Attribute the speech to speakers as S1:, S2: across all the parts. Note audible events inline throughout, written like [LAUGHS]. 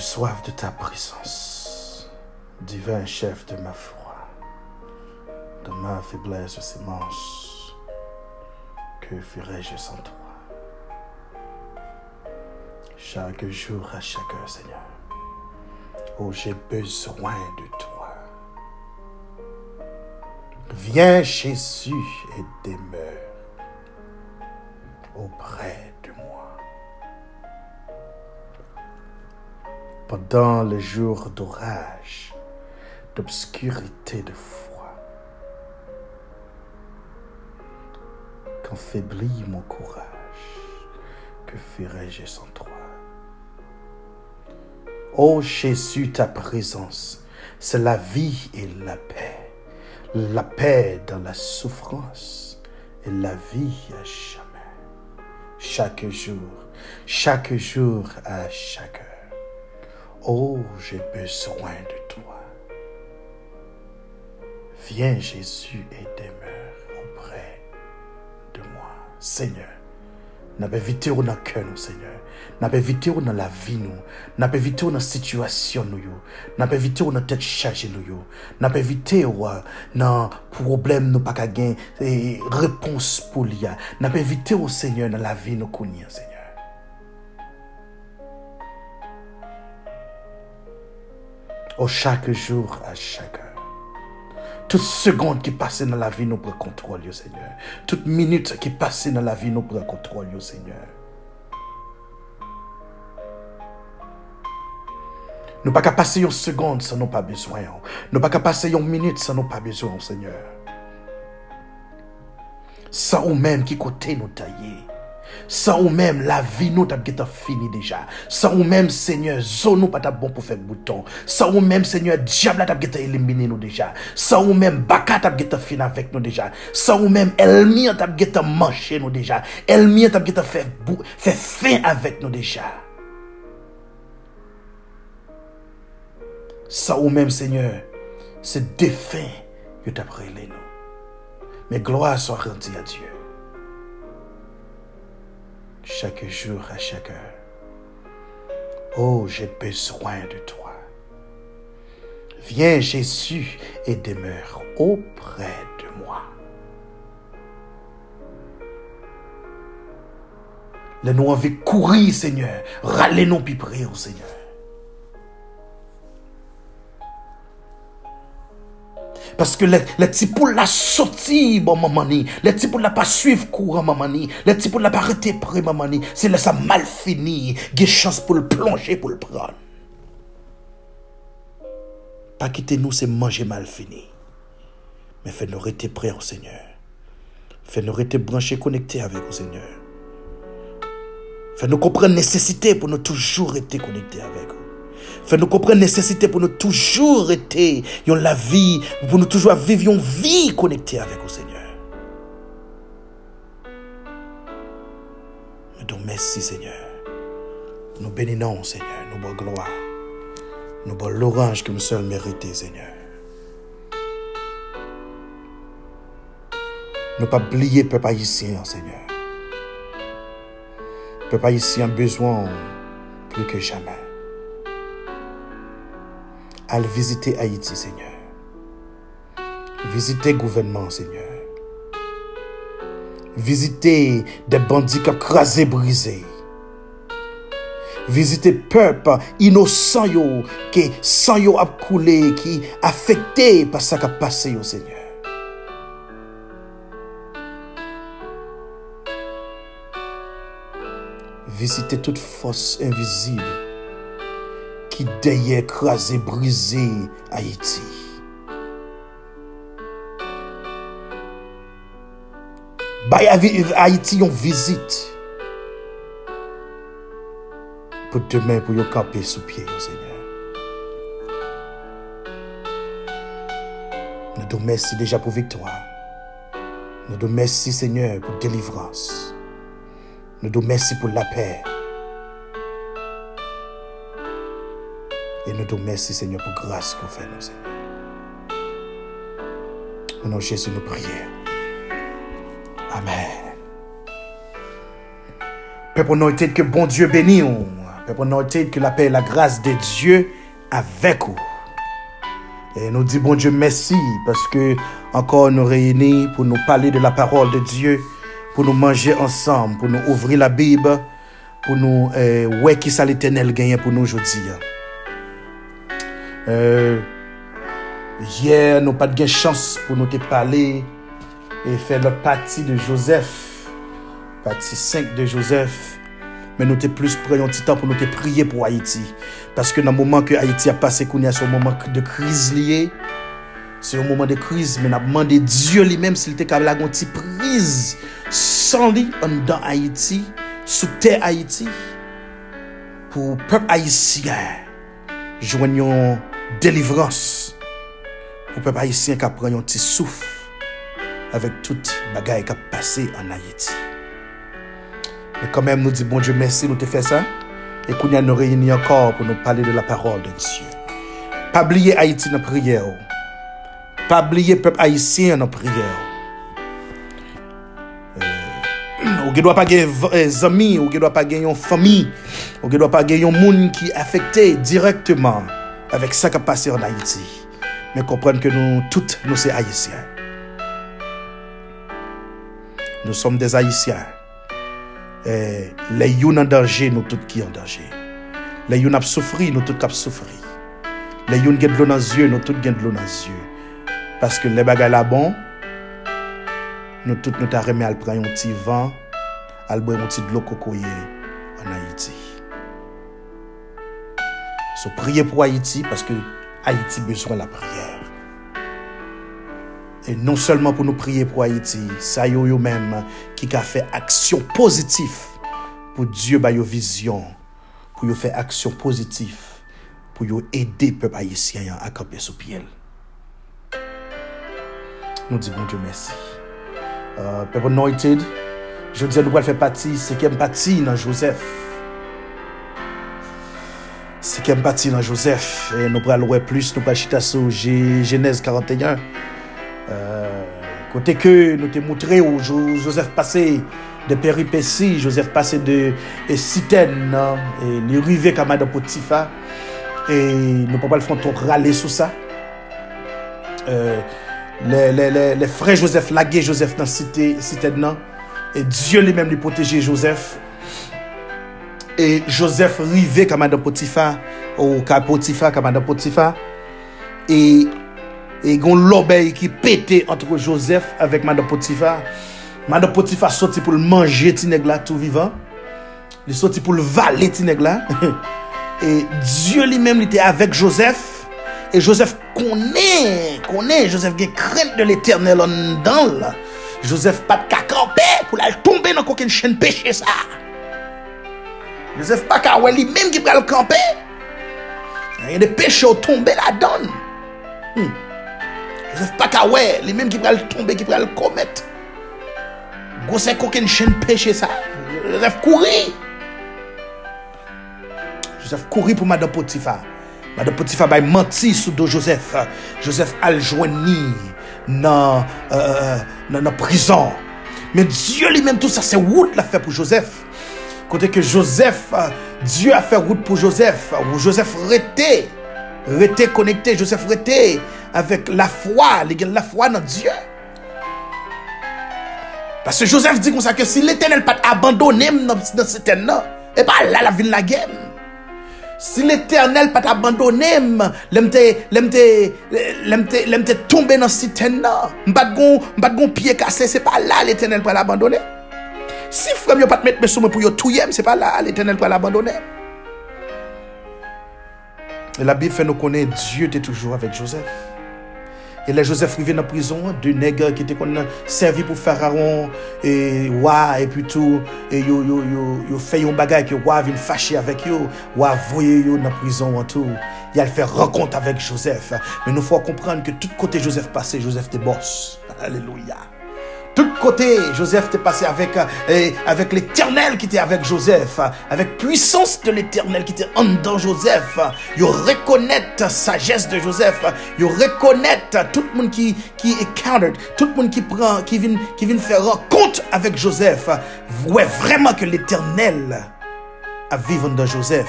S1: Soif de ta présence, divin chef de ma foi, de ma faiblesse immense. Que ferais-je sans toi? Chaque jour, à chaque heure, Seigneur. Oh, j'ai besoin de toi. Viens, Jésus, et demeure Pendant les jours d'orage, d'obscurité, de foi, quand faiblit mon courage, que ferais-je sans toi? Oh Jésus, ta présence, c'est la vie et la paix. La paix dans la souffrance et la vie à jamais. Chaque jour, chaque jour à chaque heure. Oh, j'ai besoin de toi. Viens Jésus et demeure auprès de moi. Seigneur, n'a dans le cœur, Seigneur. N'a évité dans la vie, nous. N'a dans la situation, nous. N'a dans la tête chargée, nous. N'a dans le problème, nous, pas gagner réponse pour lui. N'a évité au Seigneur dans la vie, nous, Seigneur. Au chaque jour, à chaque heure. Toute seconde qui passe dans la vie, nous prenons contrôle, Seigneur. Toute minute qui passe dans la vie, nous prenons contrôle, Seigneur. Nous pas qu'à passer une seconde sans nous pas besoin. Nous pas qu'à passer une minute sans nous pas besoin, Seigneur. Sans ou même qui côté nous tailler. Sans ou même la vie nous t'a fini déjà. Sans ou même Seigneur, zone nous pas bon pour faire bouton. Sans ou même Seigneur, diable t'a éliminé nous déjà. Sans ou même baka t'a fini avec nous déjà. Sans ou même elmi t'a manger nous déjà. Elmi t'a fait fait fin avec nous déjà. Ça ou même, Seigneur, c'est défunt que tu as nous. Mais gloire soit rendue à Dieu. Chaque jour, à chaque heure. Oh, j'ai besoin de toi. Viens, Jésus, et demeure auprès de moi. Les nous envie courir, Seigneur. Râlez-nous puis au Seigneur. Parce que les, petits poules la sorti, bon, maman, les petits poules la pas suivre courant, maman, les petits poules la pas arrêter près, maman, c'est ça mal fini, il chance pour le plonger, pour le prendre. Pas quitter nous, c'est manger mal fini. Mais fais-nous rester prêts au Seigneur. Fais-nous rester branchés, connectés avec le Seigneur. Fais-nous comprendre la nécessité pour nous toujours rester connectés avec vous. Fais-nous comprendre la nécessité pour nous toujours être dans la vie, pour nous toujours vivre une vie connectée avec le Seigneur. Nous merci Seigneur. Nous bénissons Seigneur, nous bonne gloire. Nous bonne l'orange que nous sommes mérités Seigneur. Nous pas oublier peuple haïtien Seigneur. Peuple haïtien besoin plus que jamais visiter Haïti, Seigneur. Visiter gouvernement, Seigneur. Visiter des bandits qui crasé, brisé. Visiter peuple innocent yo, qui sang yo a coulé, qui affecté par ce qui passé, Seigneur. Visiter toute force invisible ki deye krasi brize Haiti. Bay Haiti yon vizit pou demen pou yo kape sou pie yo Seigneur. Nou do mersi deja pou viktoa. Nou do mersi Seigneur pou delivrans. Nou do mersi pou la pey. Nous te remercions, Seigneur, pour grâce qu'on fait, nous, Seigneur. Au nom de Jésus, nous prions. Amen. Peuple, nous que bon Dieu bénisse. Peuple anointed, que la paix et la grâce de Dieu avec vous. Et nous dit bon Dieu merci parce que encore nous réunis pour nous parler de la parole de Dieu, pour nous manger ensemble, pour nous ouvrir la Bible, pour nous euh, ouais qui ça l'éternel gagne pour nous aujourd'hui. Euh, Yer nou pat gen chans pou nou te pale E fè lòt pati de Joseph. Pati 5 de Joseph. Men nou te plus preyon titan pou nou te priye pou Haiti Paske nan mouman ke Haiti a pase kouni a sou mouman de kriz liye Se yon mouman de kriz men ap mande Diyo li menm sil te kab la gonti priz San li an dan Haiti Sou te Haiti Pou pep Haitien Jwenyon delivrans pou pe pa yisyen ka pran yon ti souf avèk tout bagay ka pase an Haiti. Mè kèmèm nou di bon Dieu mersi nou te fè sa e koun yan nou reyni ankor pou nou pale de la parol de Dieu. Pabliye Haiti nan priye ou. Pabliye pep Haitien nan priye ou. Ou ge dwa pa gen zami, ou ge dwa pa gen yon fami, ou ge dwa pa gen yon moun ki afekte direktman avec ça qui a passé en Haïti. Mais comprendre que nous, toutes, nous sommes haïtiens. Nous sommes des haïtiens. Et les yon en danger, nous tous qui en danger. Les yon a souffri, nous tous qui souffri. Les yon ont de l'eau dans les yeux, nous tous qui de l'eau dans les yeux. Parce que les bagages là bon, nous tous nous t'arrêtons à prendre un petit vent, à boire un petit de l'eau cocoyer So priez pour Haïti parce que Haïti besoin de la prière. Et non seulement pour nous prier pour Haïti, ça y est même qui a fait action positive pour Dieu ba yo vision, pour yo faire action positive pour yo aider le peuple haïtien à camper sous pied. Nous disons Dieu merci. Euh, peuple anointed, je dis nous allons faire partie, c'est qui partie dans Joseph. Si kem pati nan Joseph, e nou pral wè plus, nou pral chita sou Genèse 41. Euh, kote ke nou te moutre ou Joseph pase de peripeci, Joseph pase de e siten, e li rive kama do potifa, e nou pa pal fronton rale sou sa. Euh, le, le, le, le frè Joseph lage Joseph nan siten nan, e Diyo li men li poteje Joseph, e Joseph rive kamada Potifa ou ka Potifa kamada Potifa e, e gon lobey ki pete antre Joseph avek mada Potifa. Mada Potifa soti pou l manje ti neg la tou vivan. Li soti pou l vale ti neg la. [LAUGHS] E Diyo li mem li te avek Joseph. E Joseph konen konen Joseph gen kren de l eternel an dan la. Joseph pat kakampe pou la l tombe nan koken chen peche sa. Joseph pas qu'à lui-même qui va le camper. Il y a des péchés tombés là-dedans. Hmm. Joseph pas qu'à ouais, les mêmes qui vont tomber, qui vont commettre. Gosset qu'aucune chaîne péché ça. Joseph courir. Joseph courir pour Madame Potiphar. Madame Potiphar va mentir sous dos Joseph. Joseph a dans euh, dans la prison. Mais Dieu lui-même tout ça c'est route l'a fait pour Joseph. Côté que Joseph, Dieu a fait route pour Joseph. Joseph était, était connecté, Joseph était avec la foi, la foi dans Dieu. Parce que Joseph dit comme ça que si l'éternel pas abandonné dans ce terre et pas là la ville la guerre. Si l'éternel pas abandonné, l'emte l'emte tombé dans ce terre pas gon pas gon cassé, c'est pas là l'éternel pas l'abandonner. Si frère yo pas mettre mes pour yo touyer, c'est pas là l'éternel pas l'abandonner. Et la Bible fait nous connaître Dieu était toujours avec Joseph. Et là, Joseph dans la prison, deux nègres qui étaient servi pour Pharaon et roi, et puis tout, et yo, yo, yo, yo fait un bagage que roi vient fâcher avec eux, roi voyez yo dans prison en tout. Il a fait rencontre avec Joseph. Mais nous faut comprendre que tout côté Joseph passé, Joseph était boss. Alléluia. Tout côté, Joseph était passé avec, euh, avec l'éternel qui était avec Joseph, avec puissance de l'éternel qui était en dedans Joseph. Il reconnaît sagesse de Joseph. Il reconnaît tout le monde qui, qui encountered, tout le monde qui prend, qui vient, qui vient faire compte avec Joseph. Ouais, vraiment que l'éternel à vivre dans Joseph.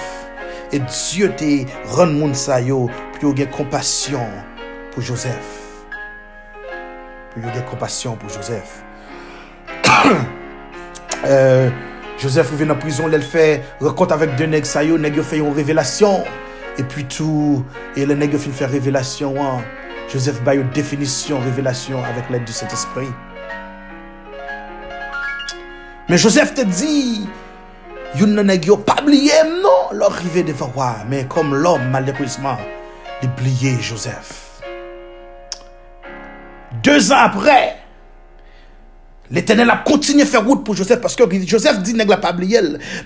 S1: Et Dieu te rend moun sa yo avoir compassion pour Joseph. Pour avoir compassion pour Joseph. [COUGHS] Euh, Joseph revient en prison, il fait rencontre avec deux nègres, ça y fait une révélation. Et puis tout, et le nègre fait faire révélation. hein. Joseph a une définition, révélation avec l'aide du Saint-Esprit. Mais Joseph te dit, yon nan nèg yo pas oublié non, leur arrivé devant roi, mais comme l'homme malheureusement, il oublié Joseph. Deux ans après, L'Éternel a continué à faire route pour Joseph parce que Joseph dit nèg la pas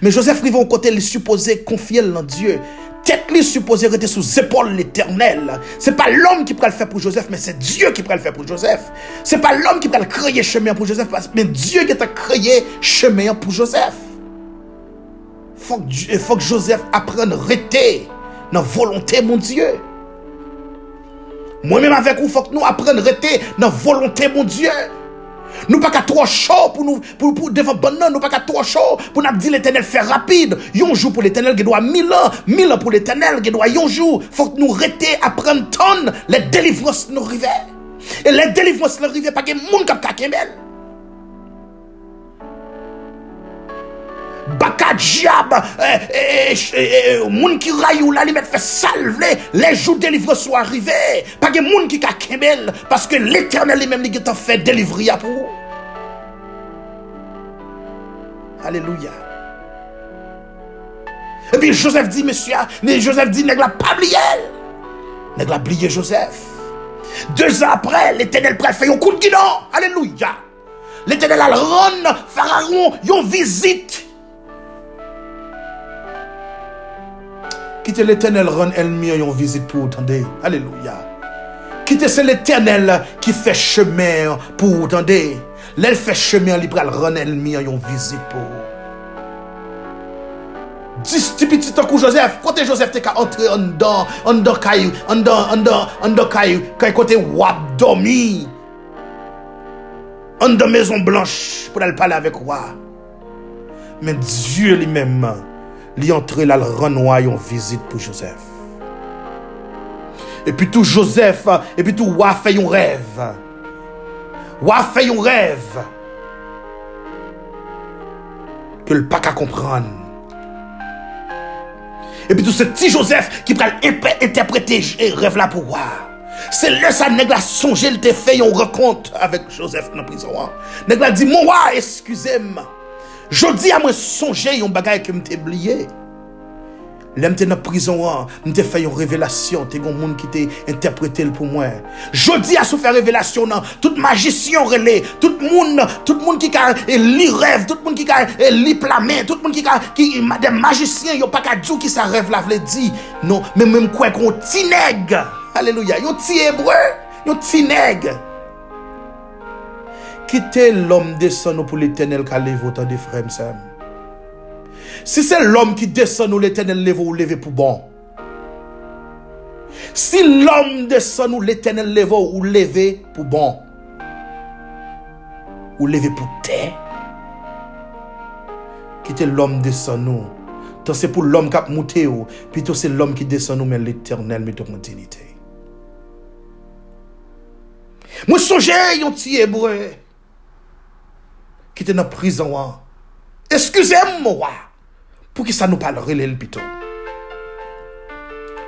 S1: mais Joseph arrive au côté il supposé confier en Dieu. Tête lui supposé rester sous épaules l'Éternel. C'est pas l'homme qui peut le faire pour Joseph, mais c'est Dieu qui peut le faire pour Joseph. C'est pas l'homme qui peut le créer chemin pour Joseph, mais Dieu qui a créé chemin pour Joseph. Faut que, il faut que Joseph apprenne à rester dans la volonté mon Dieu. Moi-même avec vous, faut que nous apprenions à rester dans la volonté mon Dieu. Nous pas qu'à trop chaud pour nous pour pour devant bonheur, nous pas qu'à trop chaud pour nous dire l'éternel fait rapide. Un jour pour l'éternel qui doit mille ans, mille ans pour l'éternel qui doit un jour. Faut que nous rester à prendre tonne les délivrances nous arriver. Et les délivrances nous arriver pas que monde qui a Baka diable, eh, eh, eh, moun qui rayou la li met fait salver les jours délivrés sont arrivés. Pas que moun qui ka kembel parce que l'éternel lui-même li t'a fait délivrer pour vous. Alléluia. Et puis Joseph dit, monsieur, Joseph dit, nèg la pas oublié. Nèg la Joseph. Deux ans après, l'éternel près fait un coup de guidon. Alléluia. L'éternel a rendre Pharaon une visite. Quittez l'éternel rend ennemi une visite pour entendre. Alléluia. Quittez c'est l'éternel qui fait chemin pour entendre. L'elle fait chemin, pral rendre ennemi une visite pour. Dix petits temps que Joseph, côté Joseph te ka entrer en dedans, en dedans caillou, en dedans, en dedans, en dedans caillou, quand côté wap dormi. En dedans maison blanche pour aller parler avec roi. Mais Dieu lui-même, lui entré là, le rendre une visite pour Joseph. Et puis tout Joseph, et puis tout roi fait un rêve. Roi fait un rêve. Que le pas qu'à comprendre. Et puis tout ce petit Joseph qui peut interpréter le rêve là pour roi. C'est là ça nèg la songé, il te une rencontre avec Joseph la prison. Nèg la dit mon roi, excusez-moi. Je dis à moi songer un bagage que m'te oublié. L'aime dans la prison, m'te fait une révélation, t'es un monde qui t'a interprété pour moi. Je dis à se faire révélation, toute magicien relais, tout monde, tout monde qui a li rêve, tout monde qui a li plamé, tout monde qui a qui des magiciens, yo pas qu'à dire qui ça rêve la vle dit. Non, mais même quoi qu'on ti nèg. Alléluia, yon ti hébreu, yon ti kite l'om desen nou pou l'Eternel ka leve ou tan de frem sem. Si se l'om ki desen nou l'Eternel leve ou leve pou bon. Si l'om desen nou l'Eternel leve ou leve pou bon. Ou leve pou te. Kite l'om desen nou. Tan se pou l'om kap moute ou. Pi to se l'om ki desen nou men l'Eternel me ton kontinite. Mwen sonje yon ti ebre. Qui était dans la prison. Excusez-moi, pour qui ça nous parle le plutôt.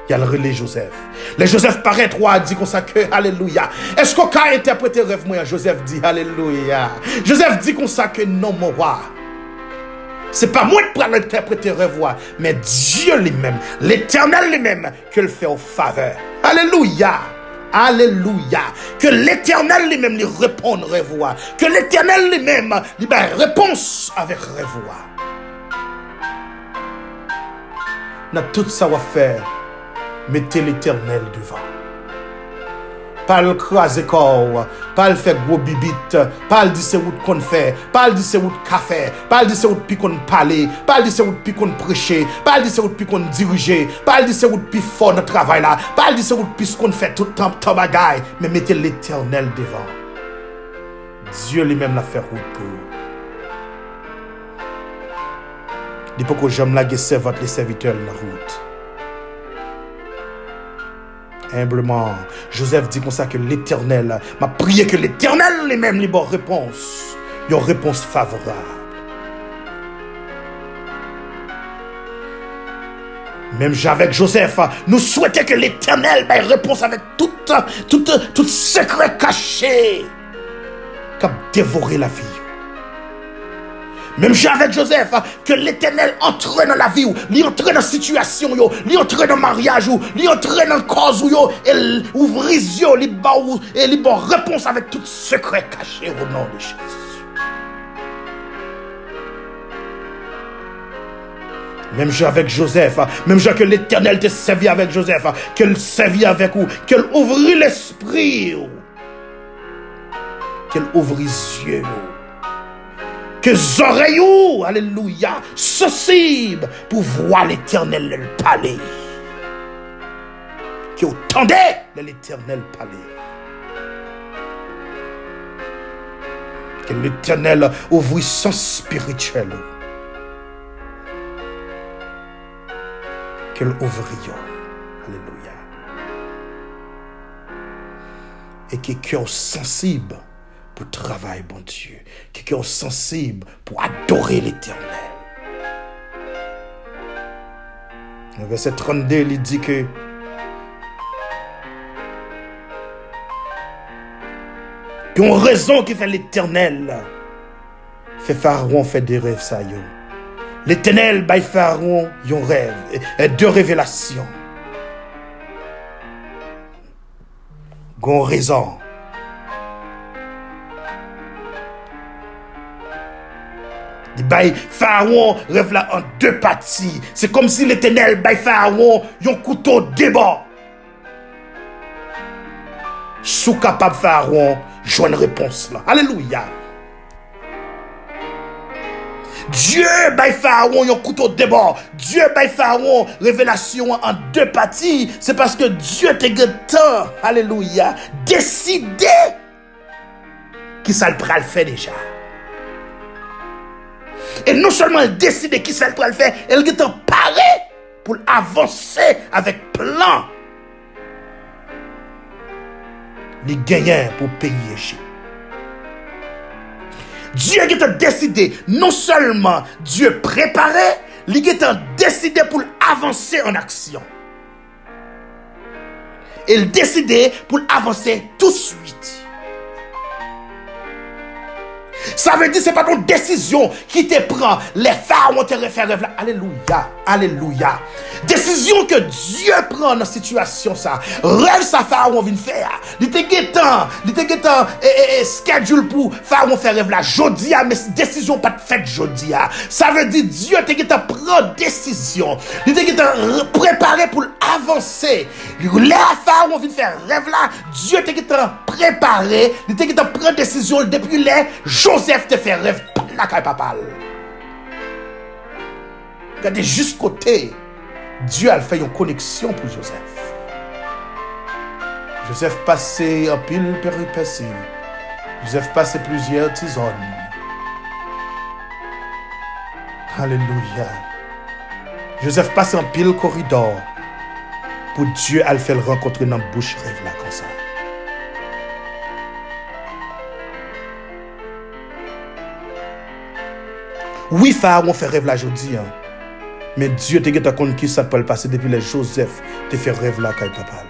S1: Il y a le relais Joseph. Le Joseph paraît trois dit comme ça que Alléluia. Est-ce qu'on a interprété rêve moi? Joseph dit Alléluia. Joseph dit comme ça que non mon roi. C'est pas moi qui prends l'interpréter rêve mais Dieu lui-même, l'éternel lui-même, que le fait en faveur. Alléluia. Alléluia. Que l'éternel lui-même lui réponde revoir. Que l'éternel lui-même lui donne réponse avec revoir. Dans tout ça va faire, mettez l'éternel devant. Pal krasi kor, pal fe gro bibit, pal di se wout kon fe, pal di se wout ka fe, pal di se wout pi kon pale, pal di se wout pi kon preche, pal di se wout pi kon dirije, pal di se wout pi fon nan travay la, pal di se wout pi kon fe toutan ta bagay, men mette l'Eternel devan. Diyo li men la fe wout pou. Di pou ko jom la ge se vat le serviteur nan wout. Humblement, Joseph dit comme ça que l'éternel m'a prié que l'éternel lui-même lui bonne réponse. Une réponse favorable. Même avec Joseph, nous souhaitons que l'éternel ait réponse avec tout, secret caché qui a dévoré la vie. Même avec Joseph, que l'éternel entre dans la vie, il entre dans la situation, il entre dans le mariage, il entre dans la cause, il ouvre les yeux, et il bon réponse avec tout secret caché au nom de Jésus. Même avec Joseph, même que l'éternel te servi avec Joseph, qu'elle servi avec vous, qu'elle ouvre l'esprit, qu'elle ouvre les yeux que oreilles, alléluia, sensibles pour voir l'éternel le palais. Que entendez l'éternel palais. Que l'éternel ouvre son spirituel. Qu'elle ouvre. Alléluia. Et que cœur sensible pour travailler, bon Dieu. Quelqu'un sensible pour adorer l'éternel. Le verset 32, il dit que une raison qui fait l'éternel fait Pharaon fait des rêves ça L'éternel bail Pharaon un rêve et deux révélations. Gon raison Pharaon rêve en deux parties. C'est comme si l'éternel bail Pharaon un couteau débat. Sous capable Pharaon, une réponse là. Alléluia. Dieu bail Pharaon un couteau débat. Dieu bail Pharaon révélation en deux parties. C'est parce que Dieu te temps, alléluia, décidé qui ça le faire déjà? Et non seulement elle décide qui ça pour le faire, elle est parée pour avancer avec plan. Les gagnants pour payer Dieu a décidé, non seulement Dieu préparé, il a décidé pour avancer en action. Il décidé pour avancer tout de suite. Ça veut dire, c'est pas ton décision qui te prend. Les pharaons te réfèrent là. Alléluia. Alléluia. Décision que Dieu prend dans situation ça. Rêve ça pharaon vient faire. Il te guettant, il te guettant et, schedule pour pharaon faire rêve là. Jodi mais décision pas faite jodi Ça veut dire Dieu te guettant prend décision. Il te guettant préparé pour avancer. Les pharaon vient faire rêve là. Dieu te guettant préparé, il te guettant prend décision depuis les Joseph te fait rêve la papa. Regardez juste côté Dieu a fait une connexion pour Joseph. Joseph passait un pile péripéties. Joseph passait plusieurs tisanes. Alléluia. Joseph passait un pile corridor pour Dieu à le faire rencontrer dans la bouche rêve Oui, Pharaon fè rev la jodi an. Men Diyo te ge ta kon ki sa pal pase depi le Joseph te fè rev la kay papal.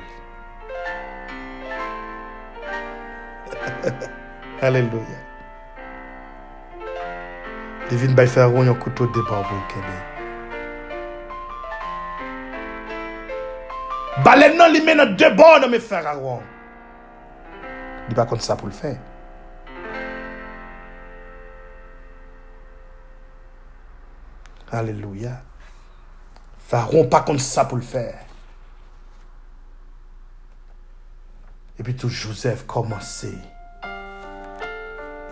S1: Aleluya. Devin bay Pharaon yon koutou debar pou kebe. Balen non, nan li men nan debon nan me Pharaon. Di pa kon sa pou l fè. Alléluia. Pharaon pas comme ça pour le faire. Et puis tout Joseph commençait.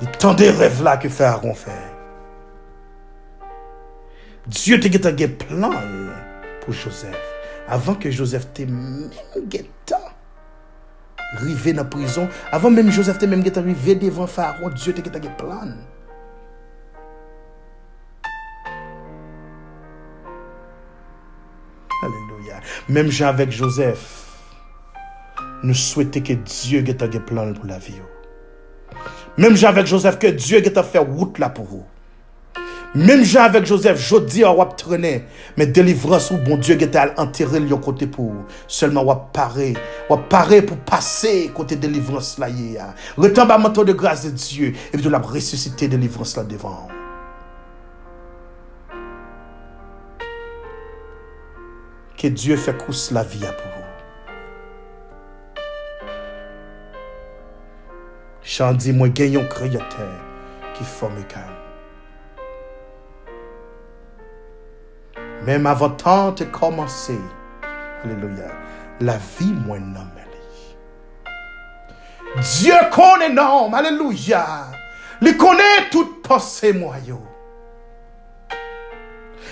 S1: Il tendait rêve là que Pharaon fait. Dieu te un plan pour Joseph. Avant que Joseph te même arrivé dans la prison, avant même Joseph te même arrivé devant Pharaon, Dieu te un plan. Mem jan vek Joseph, nou souwete ke Diyo ge ta ge plan pou la vi yo. Mem jan vek Joseph, ke Diyo ge ta fe wout la pou yo. Mem jan avèk Joseph, jodi a wap trene, men delivrans ou bon Diyo ge te al anteril yo kote pou. Selman wap pare, wap pare pou pase kote delivrans la ye ya. Retan ba manto de grase de Diyo, epi tou la resusite delivrans la devan. Que Dieu fait la vie pour vous. J'en dis, moi, gagnons créateur qui forme calme. Même avant tant de commencer, Alléluia, la vie moins nommée. Dieu connaît non, Alléluia. Il connaît toute pensée moyo.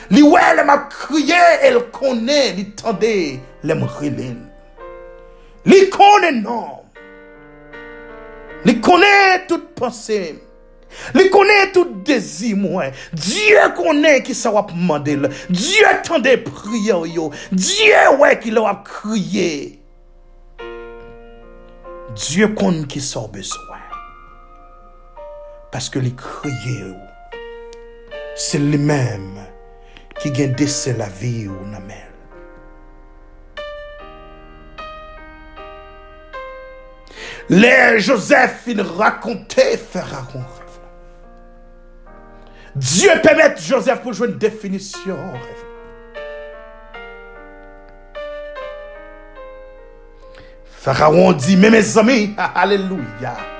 S1: Li ouais, elle m'a crié, elle connaît, il tendait, les m'rilin. Li connaît non. Il connaît toute pensée. Il connaît tout désir, moi. Dieu connaît qui ça va demander. Dieu des prières, yo. Dieu, ouais, qui l'a crié. Dieu connaît qui ça besoin. Parce que les crié, c'est lui-même qui gagne la vie ou n'a Les Joseph, il racontait Pharaon. Dieu permet Joseph pour jouer une définition. Pharaon dit, mais mes amis, [LAUGHS] alléluia.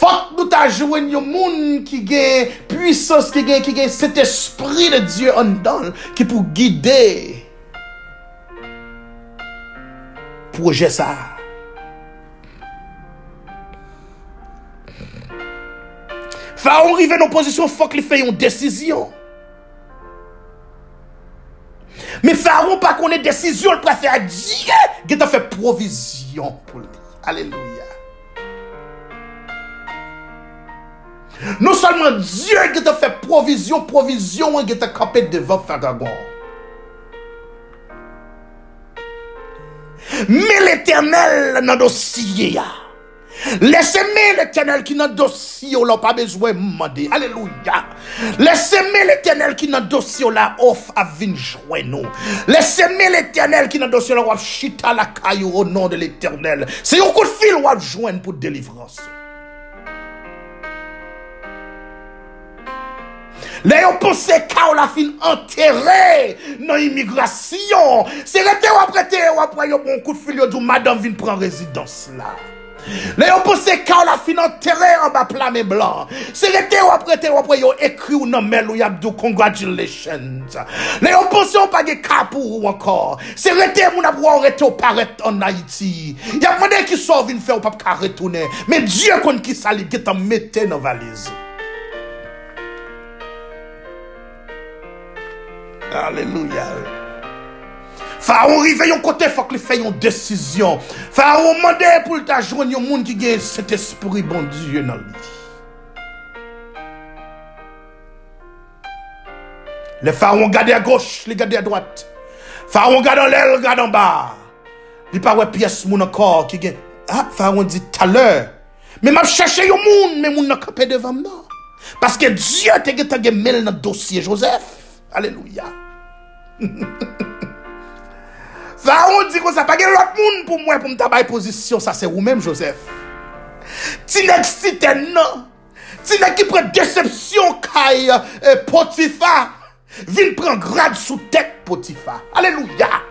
S1: Fok nou ta jwen yon moun ki gen puissance, ki gen, ki gen set esprit de Diyo an dan, ki pou guide proje sa. Faon rive nan posisyon, fok li fe yon desisyon. Me faon pa konen desisyon, l prefe a diye, gen ta fe provizyon pou li. Aleluya. Non salman Diyo ge te fe provizyon, provizyon wè ge te kapè devan fagagon. Mè l'Eternel nan dosye ya. Lese mè l'Eternel ki nan dosye ou la ou pa bezwe mwande. Aleluya. Lese mè l'Eternel ki nan dosye ou la of avin jwen nou. Lese mè l'Eternel ki nan dosye ou la wap chita la kayo ou nan de l'Eternel. Se yon kout fil wap jwen pou delivrans ou. Le yon pose ka ou la fin enterre nan imigrasyon. Se rete wapre te wapre yo bon kout fil yo dou madame vin pran rezidans la. Le yon pose ka ou la fin enterre an ba plame blan. Se rete wapre te wapre yo ekri ou nan mel ou yabdou congratulations. Le yon pose ou page ka pou ou ankor. Se rete moun apwa ou rete ou paret an Haiti. Yap mwene ki sor vin fe ou pap ka retoune. Men Diyo kon ki salib ki tan mette nan valizi. Alléluia. Pharaon arrive yon côté, faut qu'il fasse une décision. Pharaon demande pour ta joindre un monde qui a cet esprit bon Dieu dans lui. Le pharaon regarde à gauche, il regarde à droite. Pharaon regarde en l'air, regarde en bas. Il pas ouais pièce mon encore qui gagne. Ah, pharaon dit tout à l'heure. Mais m'a cherché un monde, mais mon n'a capé devant moi. Parce que Dieu t'a gagné dans le dossier Joseph. Aleluya. [LAUGHS] Faron di kon sa pa gen lot moun pou mwen pou mta bay pozisyon. Sa se ou men, Joseph. Ti nek siten nan. Ti nek ki pren decepsyon kay e, eh, potifa. Vin pren grad sou tek potifa. Aleluya.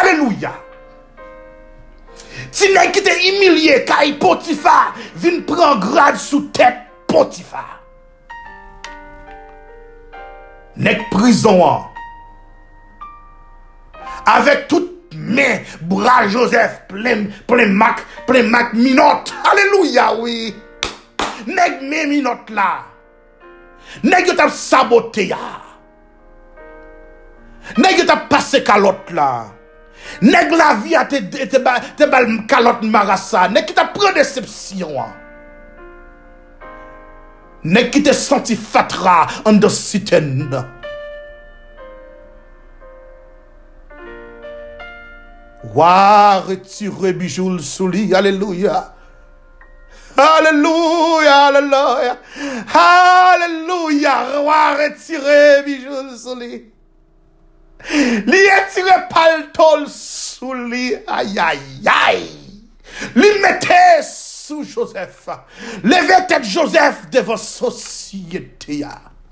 S1: Aleluya. Ti nek ki te imilye kay potifa. Vin pren grad sou tek potifa. Nek prison. Hein. Avec tout mais bras Joseph plein plein mac plein mac minote. Alléluia oui. Nèg mes minote là. Nèg t'a saboté ya. Nèg t'a passé calotte là. Nèg la vie a te te bal calotte marassa. Nèg t'a pris déception nèg qui t'a senti fatra en de citerne Roi retiré bijou sous lui. Alléluia. Alléluia, alléluia. Alléluia. Roi retiré bijou sous lui. Li retiré paltol sous lui. Aïe, aïe, aïe. Li mettez sous Joseph. Levez tête Joseph devant société.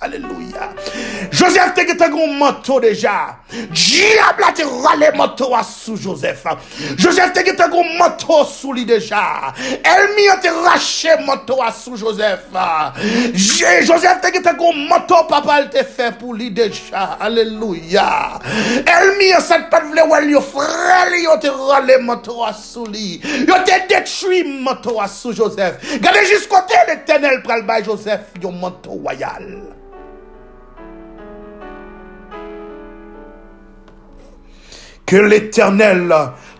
S1: Alléluia. Joseph te gete un manteau déjà. Diable a te râlé manteau sous Joseph. Joseph te gete un manteau sous lui déjà. Elmi a te raché manteau sous Joseph. Joseph te gete un manteau papa te fait pour lui déjà. Alléluia. Elmi a cette pas vle wel yo frère yo te râlé manteau sous lui. Yo te détruit manteau sous Joseph. Gardez jusqu'au côté l'éternel pral bay Joseph yo manteau royal. Que l'éternel,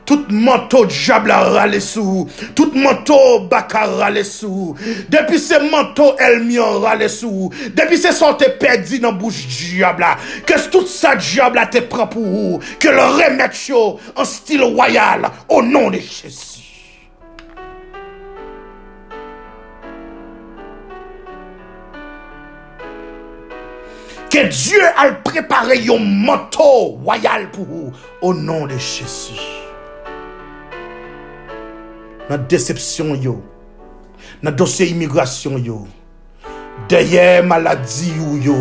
S1: tout manteau diable a râlé sous, tout manteau baka râlé sous, depuis ce manteau elmi a râlé sous, depuis ce sorte perdu dans bouche diable, que tout ça diable a te prend pour que le remette en style royal, au nom de Jésus. que Dieu a préparé un manteau royal pour vous au nom de Jésus. Dans la déception, yo, dans le dossier immigration, yo, derrière maladie, yo,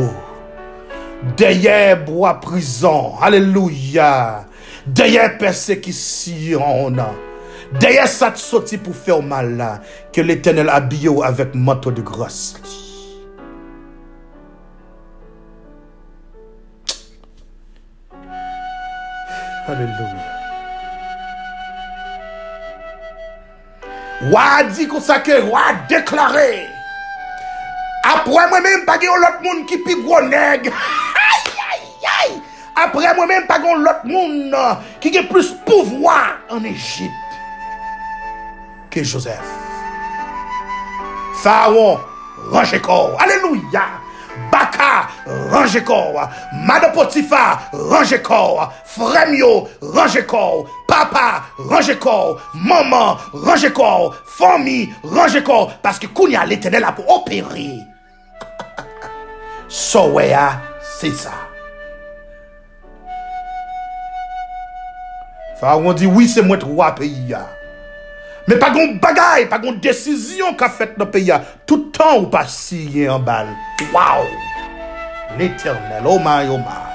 S1: derrière bois prison, alléluia, derrière persécution, derrière ça te sorti pour faire mal, que l'éternel habille avec manteau de grâce. Alléluia. Wa dit comme ça déclaré. Après moi-même, pas l'autre monde qui pi gros nèg. Aïe, aïe, aïe. Après moi-même, pas l'autre monde qui a plus pouvoir en Égypte que Joseph. Pharaon, range corps. Alléluia. Baka, range corps. Madame Potifa, range corps. Fremio, range corps. Papa, range corps. Maman, range corps. Famille, range corps. Parce que Kounia l'éternel a pour opérer. [LAUGHS] Soweya, c'est ça. Pharaon dit oui, c'est moins trois pays. Mais pas de bagaille, pas de décision qu'a fait dans le pays. Tout le temps ou pas signé en balle. Waouh! l'Eternel. Oh my, oh my.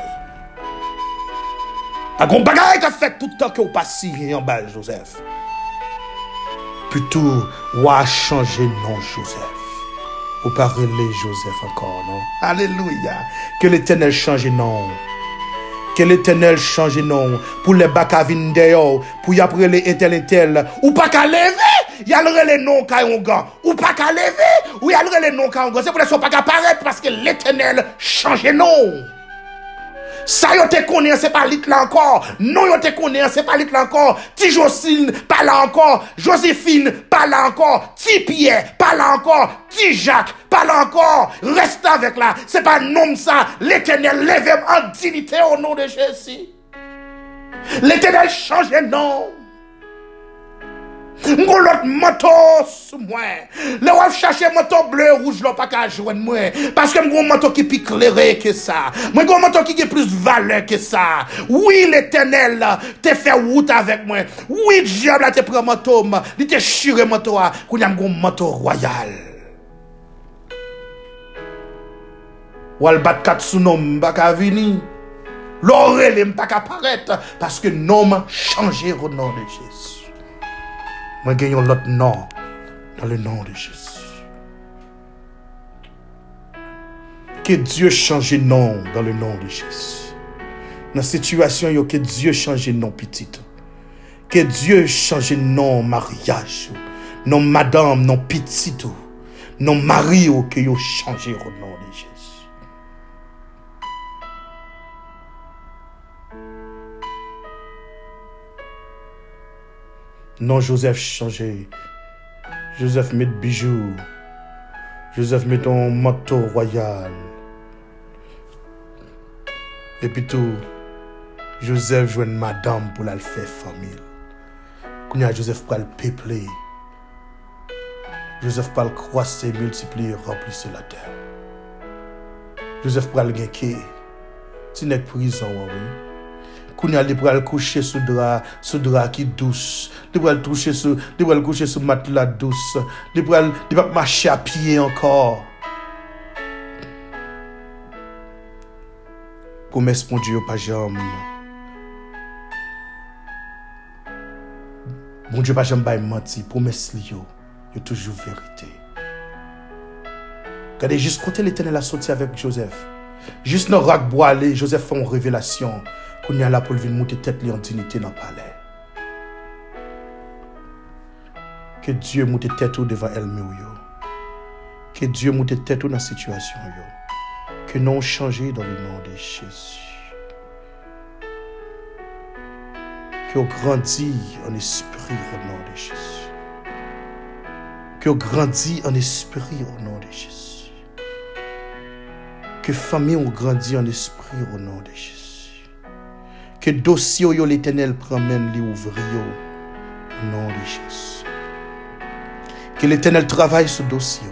S1: Agon bagay ka fèk toutan ke ou pasi yon bal, Joseph. Poutou, ou a chanje non, Joseph. Ou parle Joseph ankon, non? Aleluya. Ke l'Eternel chanje non. Que l'éternel change nom. Pour les bakavines dehors. Pour y après les étel tel. Ou pas qu'à lever. Y a le nom gars. Ou pas qu'à lever. Ou y a le nom gars. C'est pour ça pas qu'à paraître parce que l'éternel change nom. Ça yo te connaît, c'est pas lit là encore. Non yo te connaît, c'est pas lit là encore. Ti Jocelyne, pas là encore. Joséphine, pas là encore. Ti Pierre, pas là encore. Ti Jacques, pas là encore. Reste avec là. C'est pas nom ça. L'éternel lève en dignité au nom de Jésus. L'éternel change nom. Mgon lot moto sou mwen. Le wap chache moto ble rouge lop ak a jwen mwen. Paske mgon moto ki pi klerè ke sa. Mwen gon moto ki ki plus vale ke sa. Oui l'Eternel te fè wout avèk mwen. Oui diab la te pre moto m. Li te shire moto a. Kou nyam gon moto royal. Wal bat kat sou nom baka vini. Lorele m baka paret. Paske nom chanje renan de Jezu. Moi, gagnons l'autre nom dans le nom de Jésus. Que Dieu change nom dans le nom de Jésus. Dans la situation, que Dieu change nom petit. Que Dieu change nom mariage. Non madame, non petit. Non mari, que Dieu change nom de Jésus. Non, Joseph changé. Joseph met bijoux. Joseph met ton manteau royal. Et puis tout, Joseph joue une madame pour la faire famille. Kounya Joseph pral peupler. Joseph pral croiser, multiplier, remplir la terre. Joseph pral genke. Ti nek prison oui. Kounya li pral coucher sous drap, sous drap qui douce. Li pral toucher sous, li pral coucher sous matelas douce. Li pral, li pas marcher à pied encore. Pour Dieu pas jamais. Bon Dieu pas jamais menti, promesse li yo, yo toujours vérité. Regardez, juste côté l'éternel a sorti avec Joseph. Juste dans roc boilé, Joseph fait une révélation qu'on y a là pour venir monter tête en dignité dans le palais. Que Dieu monte tête devant elle-même. Que Dieu monte tête dans la situation. Que nous changé dans le nom de Jésus. Que vous grandit en esprit au nom de Jésus. Que vous grandit en esprit au nom de Jésus. Que famille ont grandi en esprit au nom de Jésus. Que dossier yo l'éternel promène les ouvrir au nom de Jésus. Que l'éternel travaille ce dossier.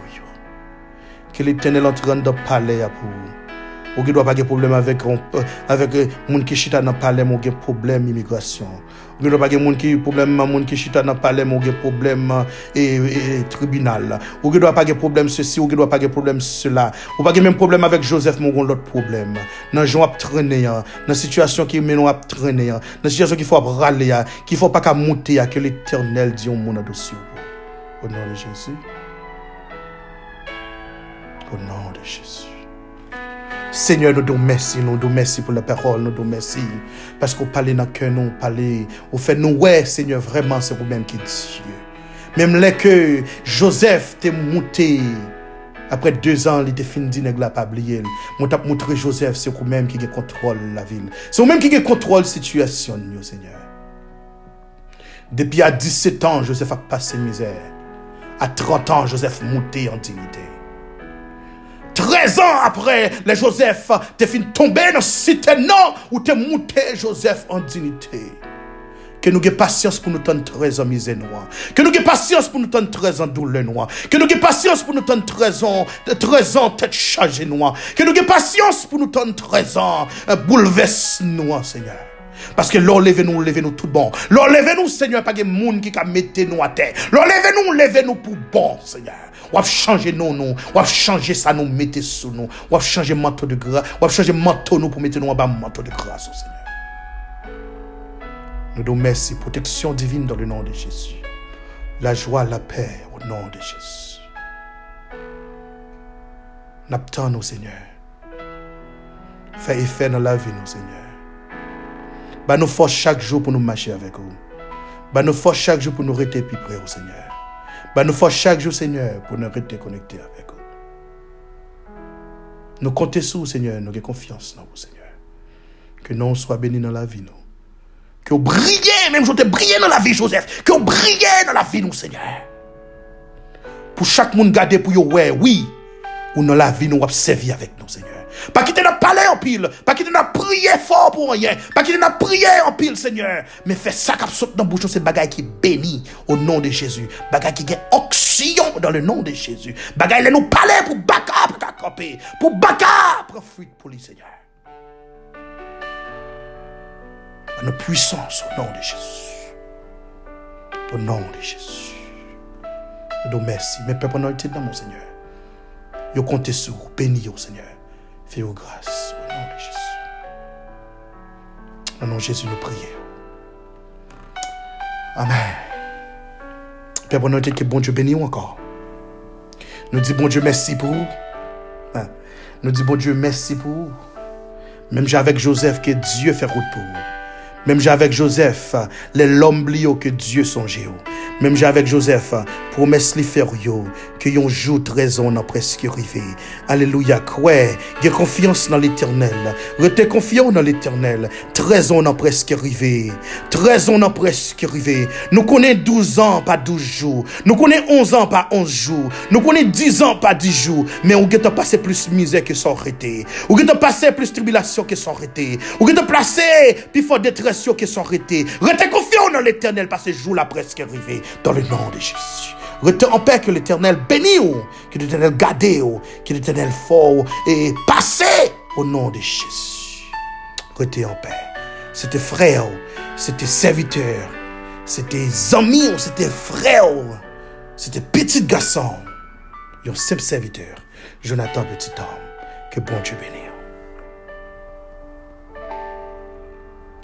S1: Que l'éternel entre dans le palais pour vous. Ou qui doit pas de problème avec avec monde qui chita dans palais mon problème immigration. Doit pas de monde qui problème monde qui chita et, et, tribunal. Ou ou qui doit pas de problème cela. Ou problème avec Joseph mon l'autre problème. Dans gens a traîner dans situation qui mène à traîner dans situation qu'il faut râler qu'il faut pas qu'à monter que l'Éternel dit au monde dossier. Au nom de Jésus. Au nom de Jésus. Seigneur, nous nous merci, nous nous merci pour la parole, nous nous merci. Parce qu'on parle dans cœur, nous parle, on fait nous, ouais, Seigneur, vraiment, c'est vous-même qui Dieu. Même là que Joseph t'est monté, après deux ans, il était fini de ne pas oublié. Mon t'a montré Joseph, c'est vous-même qui contrôle la ville. C'est vous-même qui contrôle la situation, Seigneur. Depuis à 17 ans, Joseph a passé misère. À 30 ans, Joseph monté en dignité. 13 ans après, les Joseph, t'es fin tombé dans cité non, où t'es monté Joseph en dignité. Que nous ayons patience pour nous tendre 13 ans misère noire. Que nous ayons patience pour nous tendre 13 ans douleur noire. Que nous ayons patience pour nous tendre 13 ans, 13 ans tête chargée noire. Que nous ayons patience pour nous tendre 13 ans bouleverse noir, Seigneur. Parce que l'enlevez-nous, levez-nous tout bon. L'enlevez-nous, Seigneur, pas de monde qui a mettre nous à terre. L'enlevez-nous, levez-nous pour bon, Seigneur. Nous, nous. On va changer ça, nous mettez sous nous. On va changer manteau de grâce. On va changer manteau nous pour mettre nous en bas manteau de grâce, Seigneur. Nous nous merci. Protection divine dans le nom de Jésus. La joie, la paix au nom de Jésus. N'attendons, Seigneur. Fais effet dans la vie, nous, Seigneur. Bah, nous force chaque jour pour nous marcher avec vous. Bah, nous force chaque jour pour nous rester plus près au Seigneur. Bah, nous force chaque jour, Seigneur, pour nous rester avec vous. Nous comptons sur vous, Seigneur. Nous avons confiance dans vous, Seigneur. Que nous soyons bénis dans la vie, nous. Que vous brillez, même je te brillez dans la vie, Joseph. Que vous brillez dans la vie, nous, Seigneur. Pour chaque monde garder pour vous, oui. Ou dans la vie, nous servi avec nous, Seigneur. Pas en pile. Pas quitter notre prière fort pour rien. Pas quitter notre prière en pile, Seigneur. Mais fais ça qui saute dans la bouche, c'est bagaille qui bénit au nom de Jésus. Bagaille qui est oxyon dans le nom de Jésus. Bagaille nous palais pour baka pour camper. Pour baka pour fuite pour les Seigneur. Nos puissance au nom de Jésus. Au nom de Jésus. Nous merci. Mes peuples été dans mon Seigneur. Yo comptez sur vous. Bénis Seigneur. Fais-vous grâce Au nom de Jésus, nous prions. Amen. Père, bon Dieu, que bon Dieu bénisse encore. Nous disons bon Dieu merci pour vous. Hein? Nous disons bon Dieu merci pour vous. Même avec Joseph, que Dieu fait route pour vous. Même avec Joseph, les l'homme que Dieu songe. Même avec Joseph, promesse li yo, que yon jour trésor n'a presque arrivé. Alléluia, quoi, j'ai confiance dans l'éternel. Rete confiant dans l'éternel. Trésor n'a presque arrivé. Trésor n'a presque arrivé. Nous connaissons 12 ans, pas 12 jours. Nous connaissons 11 ans, pas 11 jours. Nous connaissons 10 ans, pas 10 jours. Mais on a passé plus misère que sans arrêter. On a passé plus tribulation que sans arrêter. On a passé plus fort détresse que sans arrêter. Rete confiant dans l'éternel parce que jour là presque arrivé dans le nom de Jésus. Rete en paix que l'éternel bénisse, que l'éternel garde, que l'éternel fort et passez au nom de Jésus. Rete en paix. C'était frère, c'était serviteur, c'était amis, c'était frère, c'était petit garçon, un simple serviteur, Jonathan Petit Homme. Que bon Dieu bénisse.